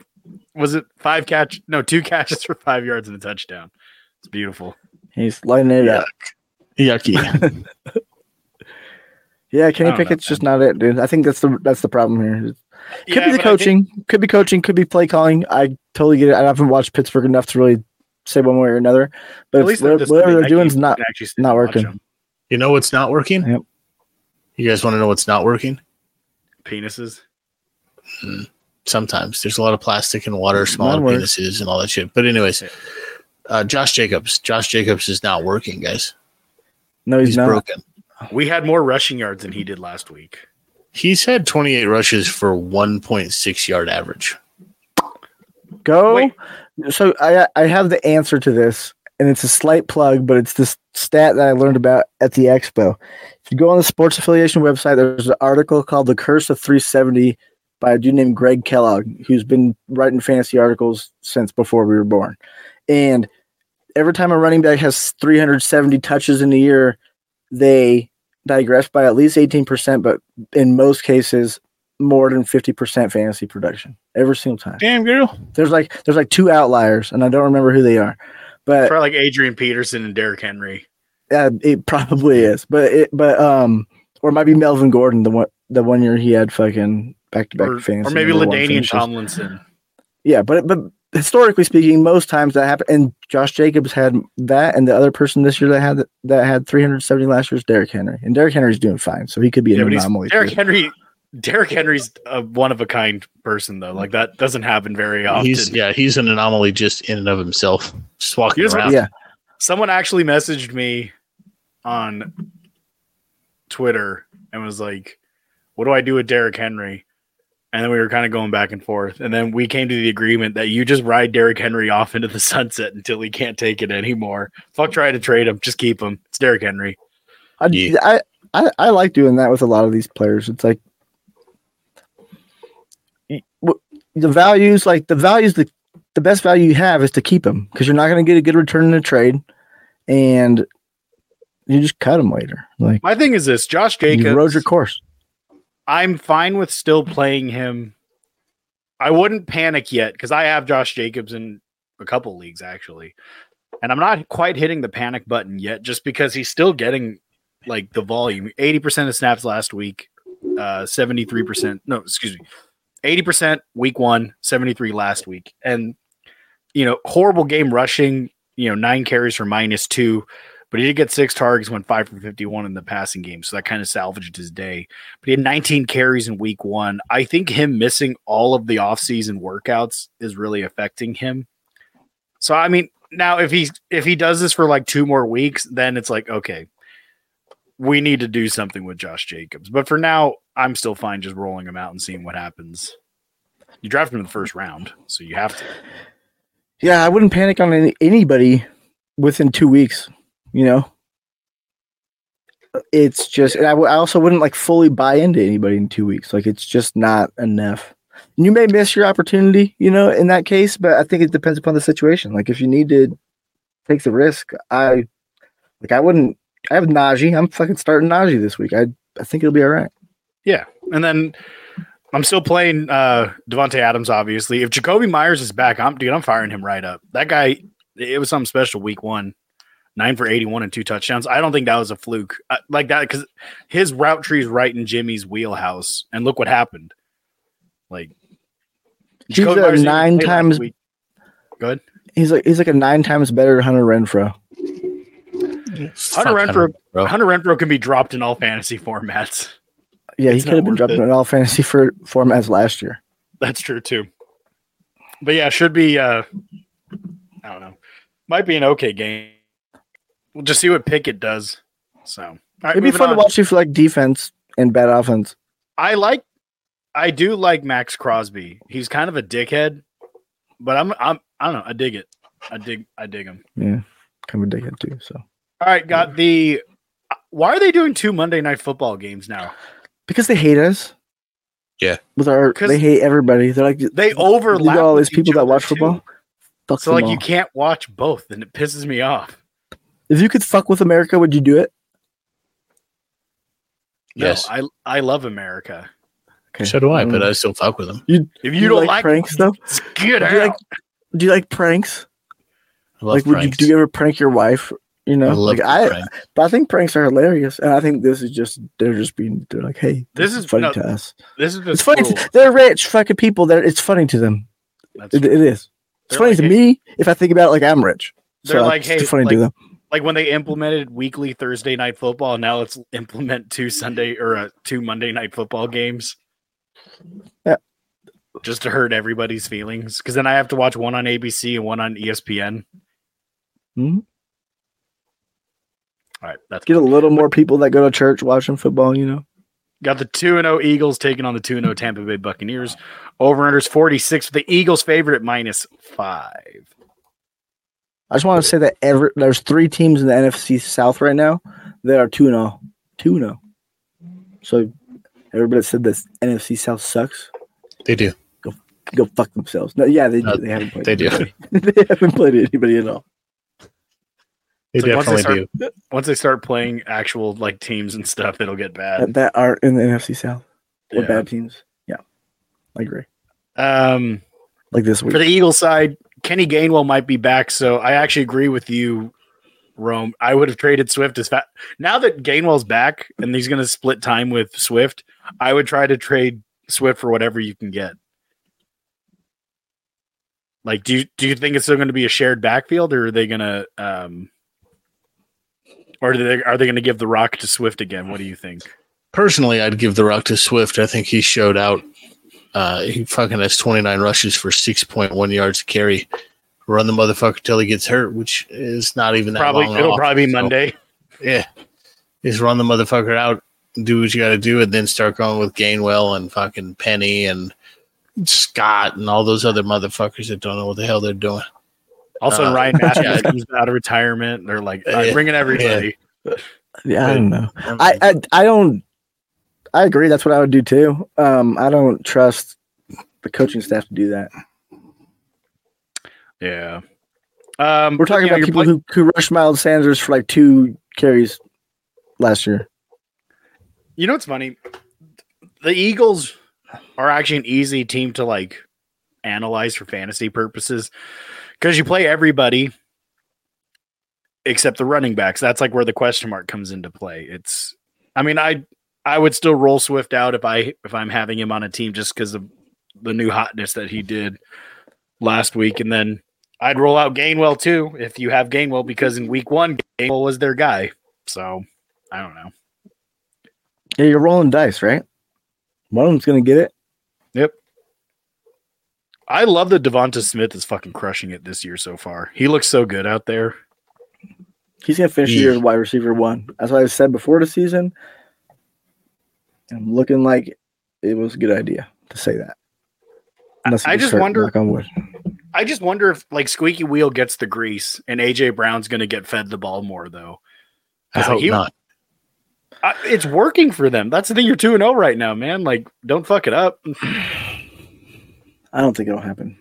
was it five catch? No, two catches for five yards and a touchdown. It's beautiful. he's lighting it up. Yucky. Yeah, Kenny I don't know, Pickett's just not it, dude. I think that's the that's the problem here. Could Yeah, be the but I think- coaching, could be coaching, could be play calling. I totally get it. I haven't watched Pittsburgh enough to really say one way or another. But at least they're whatever, whatever I they're doing is not. actually not working. You know what's not working? Yep. You guys want to know what's not working? Penises. Sometimes there's a lot of plastic and water, smaller Mine works. penises, and all that shit. But anyways, uh, Josh Jacobs. Josh Jacobs is not working, guys. No, he's, He's not. broken. We had more rushing yards than he did last week. He's had 28 rushes for 1.6 yard average. Go. Wait. So I I have the answer to this, and it's a slight plug, but it's this stat that I learned about at the expo. If you go on the sports affiliation website, there's an article called "The Curse of 370" by a dude named Greg Kellogg, who's been writing fantasy articles since before we were born. And every time a running back has 370 touches in a year, they digress by at least 18%, but in most cases, more than 50% fantasy production every single time. Damn girl. There's like there's like two outliers, and I don't remember who they are, but Probably like Adrian Peterson and Derrick Henry. uh, it probably is. But it but um or it might be Melvin Gordon the one the one year he had fucking back to back fantasy or maybe number one LaDainian. Tomlinson. Yeah, but but historically speaking, most times that happened. And Josh Jacobs had that, and the other person this year that had that had 370 last year is Derrick Henry, and Derrick Henry's doing fine, so he could be an but he's, anomaly. Derrick too. Henry. Derrick Henry's a one of a kind person though. Like that doesn't happen very often. He's yeah, he's an anomaly just in and of himself. Just walking Here's what- around. Yeah, Someone actually messaged me on Twitter and was like, "What do I do with Derrick Henry?" And then we were kind of going back and forth, and then we came to the agreement that you just ride Derrick Henry off into the sunset until he can't take it anymore. Fuck trying to trade him, just keep him. It's Derrick Henry. I, Yeah. I I I like doing that with a lot of these players. It's like the values, like the values, the the best value you have is to keep them because you're not going to get a good return in a trade, and you just cut him later. Like My thing is this: Josh Jacobs, you rode your course. I'm fine with still playing him. I wouldn't panic yet because I have Josh Jacobs in a couple leagues actually, and I'm not quite hitting the panic button yet, just because he's still getting like the volume. Eighty percent of snaps last week, uh, seventy three percent. No, excuse me, eighty percent week one, 73 last week, and you know horrible game rushing. You know nine carries for minus two. But he did get six targets, went five for 51 in the passing game. So that kind of salvaged his day but he had 19 carries in week one. I think him missing all of the offseason workouts is really affecting him. So I mean, now if he's if he does this for like two more weeks, then it's like, okay, we need to do something with Josh Jacobs. But for now, I'm still fine just rolling him out and seeing what happens. You draft him in the first round, so you have to. Yeah, I wouldn't panic on any, anybody within two weeks. You know, it's just, and I, w- I also wouldn't like fully buy into anybody in two weeks. Like, it's just not enough. You may miss your opportunity, you know, in that case, but I think it depends upon the situation. Like, if you need to take the risk, I like, I wouldn't. I have Najee. I'm fucking starting Najee this week. I I think it'll be all right. Yeah. And then I'm still playing uh Davante Adams, obviously. If Jakobi Meyers is back, I'm dude, I'm firing him right up. That guy, it was something special week one. Nine for 81 and two touchdowns. I don't think that was a fluke uh, like that because his route tree is right in Jimmy's wheelhouse. And look what happened. Like He's Jakobi a Meyers nine times- week. Good. He's like he's like a nine times better Hunter Renfrow. Hunter Renfrow, bro. Hunter Renfrow can be dropped in all fantasy formats. Yeah, he It's could have been dropped it. in all fantasy for formats last year. That's true too. But yeah, should be. uh I don't know. Might be an okay game. We'll just see what Pickett does. So all right, It'd be fun on. to watch if you like defense and bad offense. I like. I do like Maxx Crosby. He's kind of a dickhead, but I'm. I'm. I don't know. I dig it. I dig. I dig him. Yeah, kind of a dickhead too. So All right, got the. Why are they doing two Monday night football games now? because they hate us. Yeah. with our they hate everybody. They're like They you overlap. all these people that watch too. football. Fuck So like all. you can't watch both, and it pisses me off. If you could fuck with America, would you do it? No, Yes. I I love America. Okay. So do I, but Mm. I still fuck with him. If you, Do you don't like like, pranks, though? get Do out. you like do you like pranks? I love like, would you do you ever prank your wife? You know, I love like I, pranks. but I think pranks are hilarious, and I think this is just they're just being they're like, hey, This this, is- is funny no, to us. this is It's funny. cruel. To, they're rich fucking people. That it's funny to them. It, it is. It's They're funny like, to hey- me if I think about it like I'm rich. They're like, it's hey, funny like- to them. Like when they implemented weekly Thursday night football. Now let's implement two Sunday or uh, two Monday night football games. Yeah. Just to hurt everybody's feelings, because then I have to watch one on ABC and one on ESPN. Mhm. All right, that's Get a little more people that go to church watching football. You know, Got the 2 0 Eagles taking on the 2 0 Tampa Bay Buccaneers. Over unders 46 with the Eagles favorite at minus five. I just want to say that ever there's three teams in the NFC South right now that are two and zero, two and zero. So everybody said this NFC South sucks. They do. Go go fuck themselves. No, yeah, they No, do. They haven't played. They do. anybody. they haven't played anybody at all. They It's like once they definitely start- do. Once they start playing actual like teams and stuff, it'll get bad. That, that are in the NFC South. Or Yeah. bad teams. Yeah, I agree. Um, Like this week. for the Eagles side, Kenny Gainwell might be back, so I actually agree with you, Rome. I would have traded Swift as fast. Now that Gainwell's back and he's going to split time with Swift, I would try to trade Swift for whatever you can get. Like, do you do you think it's still going to be a shared backfield, or are they going to, um, or do they are they going to give the rock to Swift again? What do you think? Personally, I'd give the rock to Swift. I think he showed out. Uh, he fucking has 29 rushes for 6.1 yards to carry. Run the motherfucker till he gets hurt, which is not even that Probably long it'll off. probably be So, Monday. yeah, just run the motherfucker out, do what you got to do, and then start going with Gainwell and fucking Penny and Scott and all those other motherfuckers that don't know what the hell they're doing. Also, Uh, Ryan Mathews yeah. comes out of retirement. They're like, I'm Yeah. bringing everybody. yeah, I don't know. I, I I don't. I agree. That's what I would do too. Um, I don't trust the coaching staff to do that. Yeah. Um, We're talking about people play- who, who rushed Miles Sanders for like two carries last year. You know what's funny? The Eagles are actually an easy team to like analyze for fantasy purposes because you play everybody except the running backs. That's like where the question mark comes into play. It's, I mean, I I would still roll Swift out if I if I'm having him on a team just because of the new hotness that he did last week, and then I'd roll out Gainwell too if you have Gainwell because in week one Gainwell was their guy. So I don't know. Yeah, you're rolling dice, right? One of them's gonna get it. Yep. I love that DeVonta Smith is fucking crushing it this year so far. He looks so good out there. He's gonna finish the year as wide receiver one. That's what I said before the season. I'm looking like it was a good idea to say that. Unless I just start wonder- knock on wood. I just wonder if like Squeaky Wheel gets the grease and AJ Brown's going to get fed the ball more though. I It's like hope he- not. I, it's working for them. That's the thing. You're two and zero right now, man. Like, don't fuck it up. I don't think it'll happen.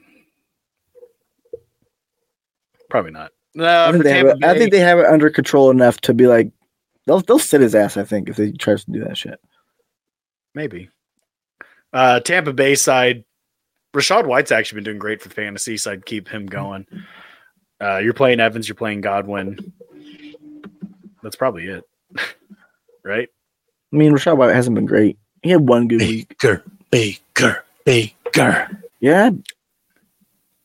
Probably not. I, Uh, think they have it, I think they have it under control enough to be like they'll they'll sit his ass. I think if he tries to do that shit. Maybe. Uh, Tampa Bay side, Rachaad White's actually been doing great for fantasy, so I'd keep him going. Uh, you're playing Evans, you're playing Godwin. That's probably it, right? I mean, Rachaad White hasn't been great. He had one good week. Baker, Baker, Baker. Yeah,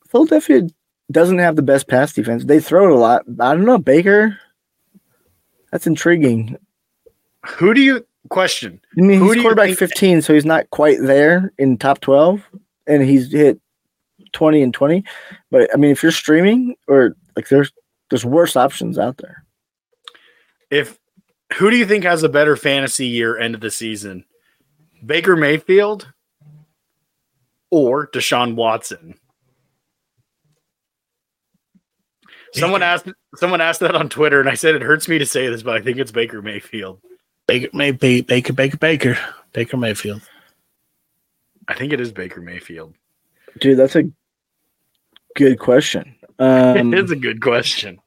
Philadelphia doesn't have the best pass defense. They throw it a lot. I don't know, Baker. That's intriguing. Who do you question? I mean, Who he's quarterback think- 15, so he's not quite there in top 12, and he's hit 20 and 20. But I mean, if you're streaming or like there's there's worse options out there. If who do you think has a better fantasy year end of the season? Baker Mayfield or Deshaun Watson? Someone asked someone asked that on Twitter, and I said it hurts me to say this, but I think it's Baker Mayfield. Baker, May, Baker, Baker, Baker, Baker, Baker Mayfield. I think it is Baker Mayfield. Dude, that's a good question. Um, it is a good question.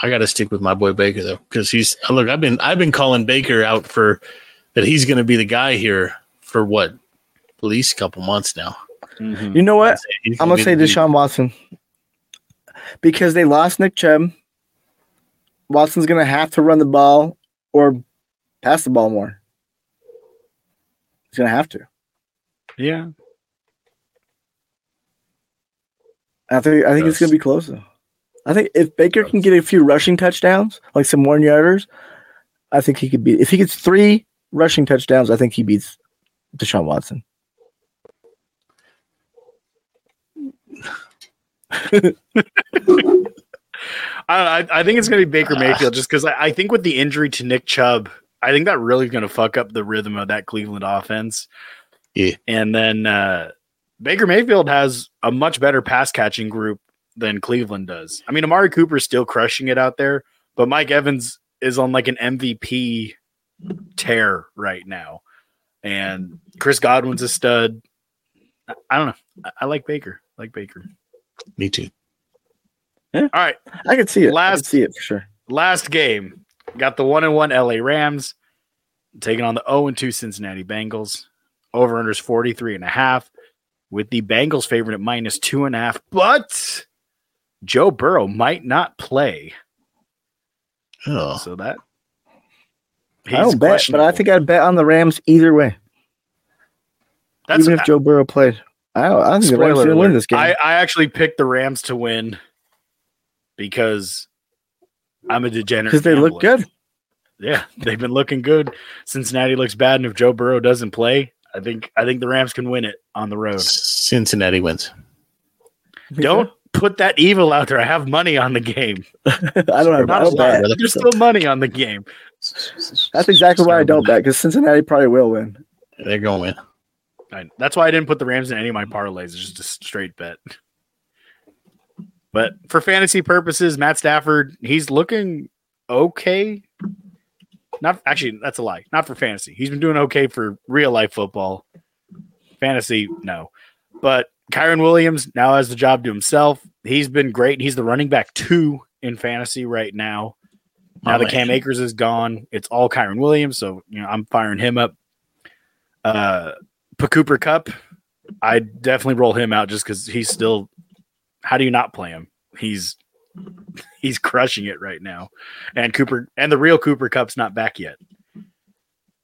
I got to stick with my boy Baker though, because he's look. I've been I've been calling Baker out for that. He's going to be the guy here for what at least a couple months now. you know what? He's I'm gonna say the- Deshaun Watson because they lost Nick Chubb. Watson's gonna have to run the ball or pass the ball more. He's gonna have to. Yeah. I think I think it's gonna be close though. I think if Baker can get a few rushing touchdowns, like some one yarders, I think he could beat. If he gets three rushing touchdowns, I think he beats Deshaun Watson. I, I I think it's going to be Baker Mayfield just because I, I think with the injury to Nick Chubb, I think that really is going to fuck up the rhythm of that Cleveland offense. Yeah. And then uh, Baker Mayfield has a much better pass catching group than Cleveland does. I mean, Amari Cooper's still crushing it out there, but Mike Evans is on like an MVP tear right now. And Chris Godwin's a stud. I, I don't know. I, I like Baker. I like Baker. Me too. All right. I can see it. I Last- see it for sure. last game got the one and one LA Rams taking on the 0 and 2 Cincinnati Bengals. Over unders 43 and a half with the Bengals favorite at minus two and a half, but Joe Burrow might not play. Oh, So that I don't bet, but I think I'd bet on the Rams either way, that's even if Joe Burrow played. I don't, I think the Rams spoiler gonna win this game. I, I actually picked the Rams to win because I'm a degenerate. because they look good. Yeah, they've been looking good. Cincinnati looks bad, and if Joe Burrow doesn't play, I think I think the Rams can win it on the road. Cincinnati wins. Don't put that evil out there. I have money on the game. I don't have. I Not a don't lot. bet. There's still money on the game. That's exactly why I don't bet because Cincinnati probably will win. They're going to win. I- that's why I didn't put the Rams in any of my parlays. It's just a straight bet. But for fantasy purposes, Matt Stafford, he's looking okay. Not actually, that's a lie. Not for fantasy. He's been doing okay for real life football. Fantasy, no. But Kyren Williams now has the job to himself. He's been great. He's the running back two in fantasy right now. Now My that. Cam Akers is gone, it's all Kyren Williams. So you know, I'm firing him up. Uh Pa Cooper Kupp, I definitely roll him out just because he's still. How do you not play him? He's he's crushing it right now, and Cooper and the real Cooper Kupp's not back yet.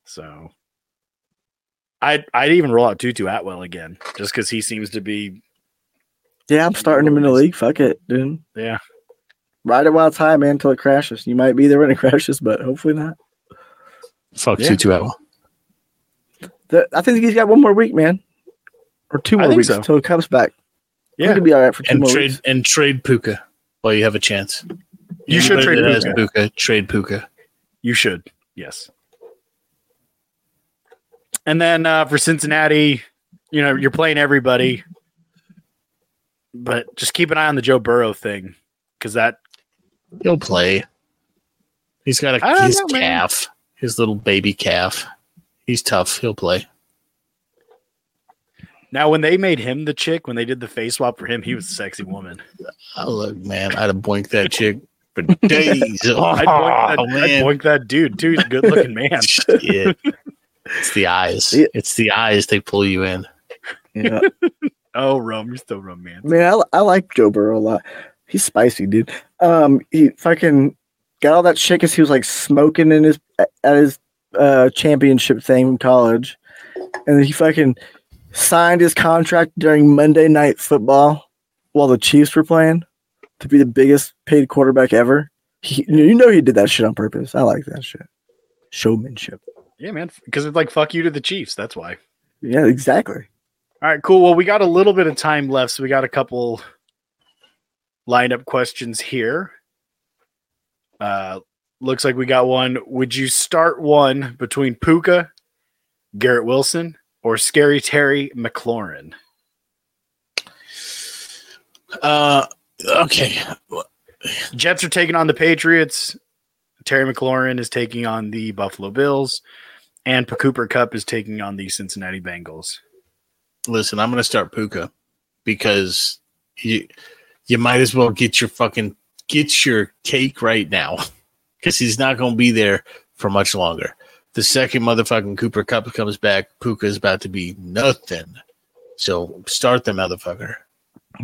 So, I'd I'd even roll out Tutu Atwell again just because he seems to be Yeah, I'm starting him in the league. Fuck it, dude. yeah. Ride it while it's high, man, until it crashes. You might be there when it crashes, but hopefully not. Fuck Yeah. Tutu Atwell. The, I think he's got one more week, man, or two more weeks so. until it comes back. He Yeah, could be all right for two And more trade weeks. and trade Puka while you have a chance. You should trade Puka. Puka. Trade Puka. You should. Yes. And then uh, for Cincinnati, you know, you're playing everybody, but just keep an eye on the Joe Burrow thing because that He'll play. He's got a his know, man. calf, his little baby calf. He's tough. He'll play. Now when they made him the chick when they did the face swap for him, he was a sexy woman. Oh, look, man, I'd have boinked that chick for days. Oh, I'd, boink that, I'd boink that dude too. He's a good looking man. Shit. It's the eyes. It's the eyes. They pull you in. Yeah. Oh, Rome, you're still Rome, man. Man, I, I like Joe Burrow a lot. He's spicy, dude. Um, he fucking got all that shit because he was like smoking in his at his uh championship thing in college, and then he fucking signed his contract during Monday Night Football while the Chiefs were playing to be the biggest paid quarterback ever. He, you know he did that shit on purpose. I like that shit. Showmanship. Yeah, man. Because it's like fuck you to the Chiefs. That's why. Yeah, exactly. All right, cool. Well, we got a little bit of time left, so we got a couple lineup questions here. Uh, looks like we got one. Would you start one between Puka, Garrett Wilson, or Scary Terry McLaurin? Uh, okay. Jets are taking on the Patriots. Terry McLaurin is taking on the Buffalo Bills, and Cooper Kupp is taking on the Cincinnati Bengals. Listen, I'm going to start Puka because you you might as well get your fucking get your cake right now because he's not going to be there for much longer. The second motherfucking Cooper Kupp comes back, Puka is about to be nothing. So start the motherfucker.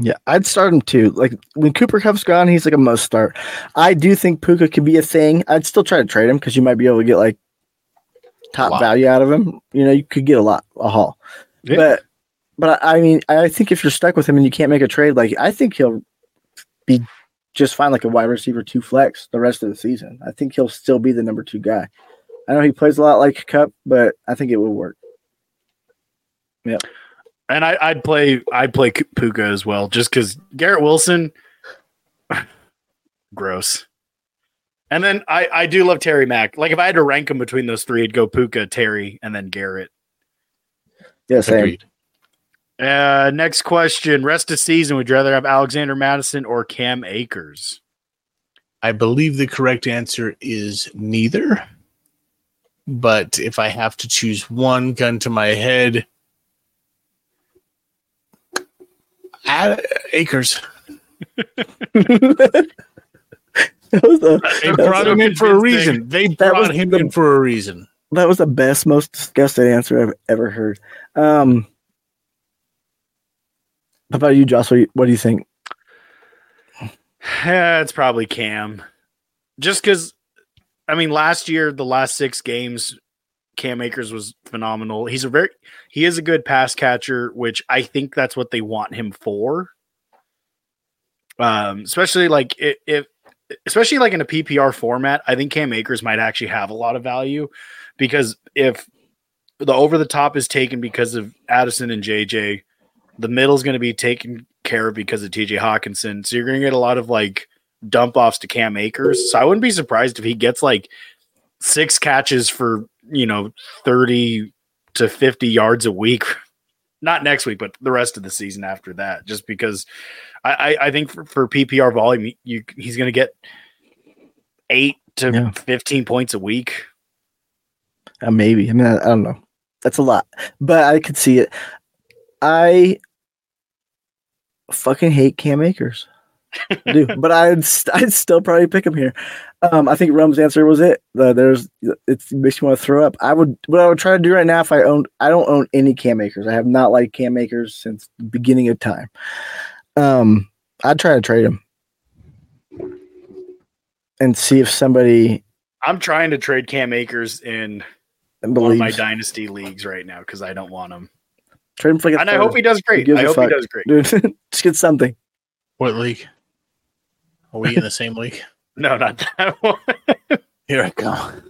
Yeah, I'd start him too. Like when Cooper Kupp's gone, he's like a must start. I do think Puka could be a thing. I'd still try to trade him because you might be able to get like top Wow. value out of him. You know, you could get a lot, a haul. Yeah. But, but I mean, I think if you're stuck with him and you can't make a trade, like I think he'll be just fine, like a wide receiver two flex the rest of the season. I think he'll still be the number two guy. I know he plays a lot like Kupp, but I think it will work. Yeah. And I, I'd play I'd play Puka as well, just because Garrett Wilson, gross. And then I, I do love Terry Mack. Like if I had to rank them between those three, I'd go Puka, Terry, and then Garrett. Yeah. Agreed. Uh, next question: Rest of season, would you rather have Alexander Mattison or Cam Akers? I believe the correct answer is neither. But if I have to choose one gun to my head, Ad- Akers. That was the They brought him in for a reason. They brought him the- in for a reason. that was the best, most disgusting answer I've ever heard. Um, how about you, Josh? What do you, what do you think? Yeah, it's probably Cam. Just because, I mean, last year, the last six games, Cam Akers was phenomenal. He's a very, he is a good pass catcher, which I think that's what they want him for. Um, especially like if, if especially like in a PPR format, I think Cam Akers might actually have a lot of value because if the over the top is taken because of Addison and JJ, the middle's going to be taken care of because of TJ Hockenson. So you're going to get a lot of like dump offs to Cam Akers. So I wouldn't be surprised if he gets like six catches for, you know, 30 to 50 yards a week. Not next week, but the rest of the season after that, just because I, I, I think for, for PPR volume, you he's going to get eight to Yeah. 15 points a week. Uh, maybe. I mean, I, I don't know. That's a lot, but I could see it. I fucking hate Cam Akers. I do, but I'd st- I'd still probably pick him here. Um, I think Rome's answer was it. Uh, there's it makes me want to throw up. I would what I would try to do right now if I owned I don't own any Cam Akers. I have not liked Cam Akers since the beginning of time. Um, I'd try to trade him and see if somebody I'm trying to trade Cam Akers in one of my dynasty leagues right now because I don't want him. Trade him for like a And I hope he does great. gives I a hope fuck? he does great. dude. Just get something. What league? Are we in the same league? No, not that one. Here I come.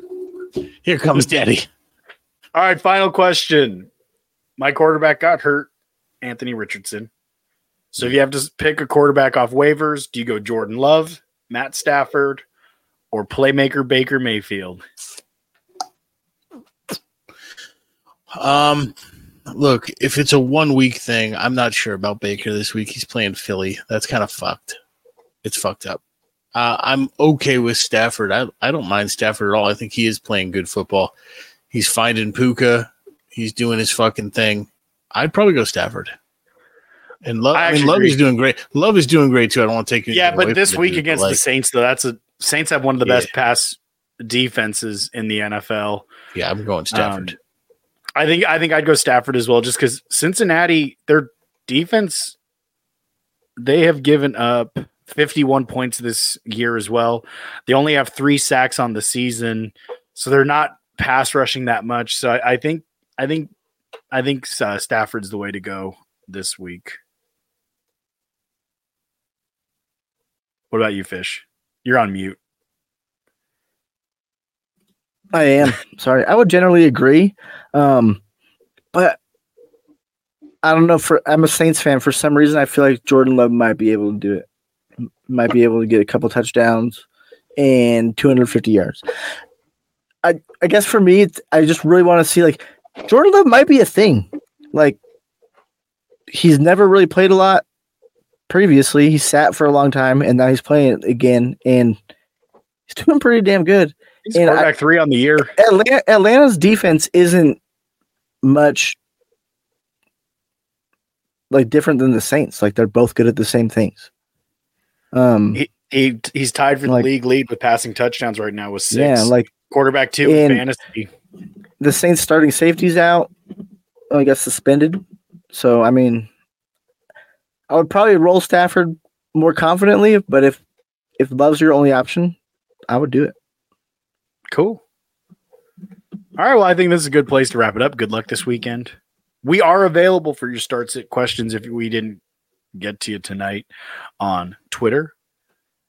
Here comes Daddy. All right, final question. My quarterback got hurt, Anthony Richardson. So if you have to pick a quarterback off waivers, do you go Jordan Love, Matt Stafford, or playmaker Baker Mayfield? Um, look, if it's a one week thing, I'm not sure about Baker this week. He's playing Philly. That's kind of fucked. It's fucked up. Uh, I'm okay with Stafford. I, I don't mind Stafford at all. I think he is playing good football. He's finding Puka. He's doing his fucking thing. I'd probably go Stafford. And Love, I I, mean, Love agree. is doing great. Love is doing great too. I don't want to take Yeah, but this week dude, against but, the Saints, though, that's a Saints have one of the Yeah. best pass defenses in the NFL. yeah, I'm going Stafford. Um, I think I think I'd go Stafford as well, just because Cincinnati, their defense, they have given up 51 points this year as well. They only have three sacks on the season, so they're not pass rushing that much. So I, I think I think I think uh, Stafford's the way to go this week. What about you, Fish? You're on mute. I am sorry. I would generally agree, um, but I don't know. For I'm a Saints fan. For some reason, I feel like Jordan Love might be able to do it. Might be able to get a couple touchdowns and 250 yards. I I guess for me, I just really want to see like Jordan Love might be a thing. Like he's never really played a lot previously. He sat for a long time, and now he's playing again, and he's doing pretty damn good. He's And I- quarterback three on the year. Atlanta, Atlanta's defense isn't much like different than the Saints. Like they're both good at the same things. Um, He, he he's tied for the league lead with passing touchdowns right now with six. yeah, like quarterback two in fantasy. the Saints starting safety's out. I guess suspended. So I mean, I would probably roll Stafford more confidently, but if if Love's your only option, I would do it. Cool. All right. Well, I think this is a good place to wrap it up. Good luck this weekend. We are available for your start sit questions if we didn't get to you tonight on Twitter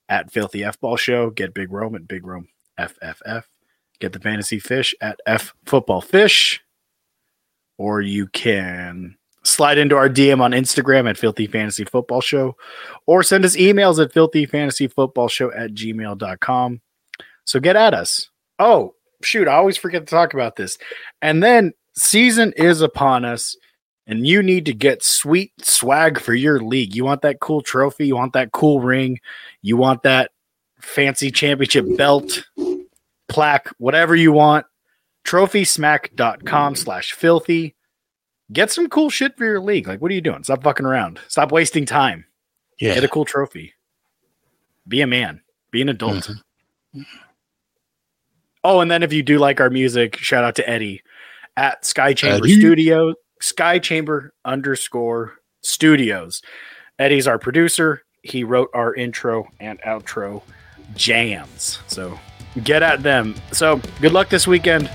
at Filthy F Ball Show. Get Big Rome at Big Rome FFF. Get the Fantasy Fish at F Football Fish. Or you can slide into our DM on Instagram at Filthy Fantasy Football Show or send us emails at Filthy Fantasy Football Show at gmail.com. So get at us. Oh, shoot. I always forget to talk about this. And then season is upon us, and you need to get sweet swag for your league. You want that cool trophy, you want that cool ring, you want that fancy championship belt, plaque, whatever you want. Trophysmack.com slash filthy. Get some cool shit for your league. Like, what are you doing? Stop fucking around. Stop wasting time. Yeah. Get a cool trophy. Be a man. Be an adult. Mm-hmm. Oh, and then if you do like our music, shout out to Eddie at Sky Chamber Eddie. Studio, Sky Chamber underscore Studios. Eddie's our producer. He wrote our intro and outro jams. So get at them. So good luck this weekend.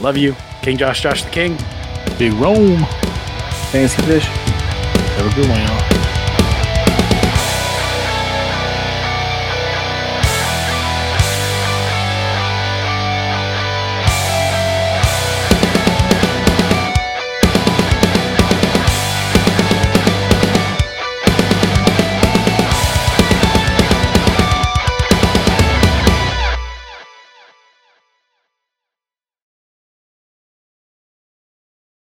Love you, King Josh, Josh the King. Big Rome. Fantasy fish. Have a good one, y'all.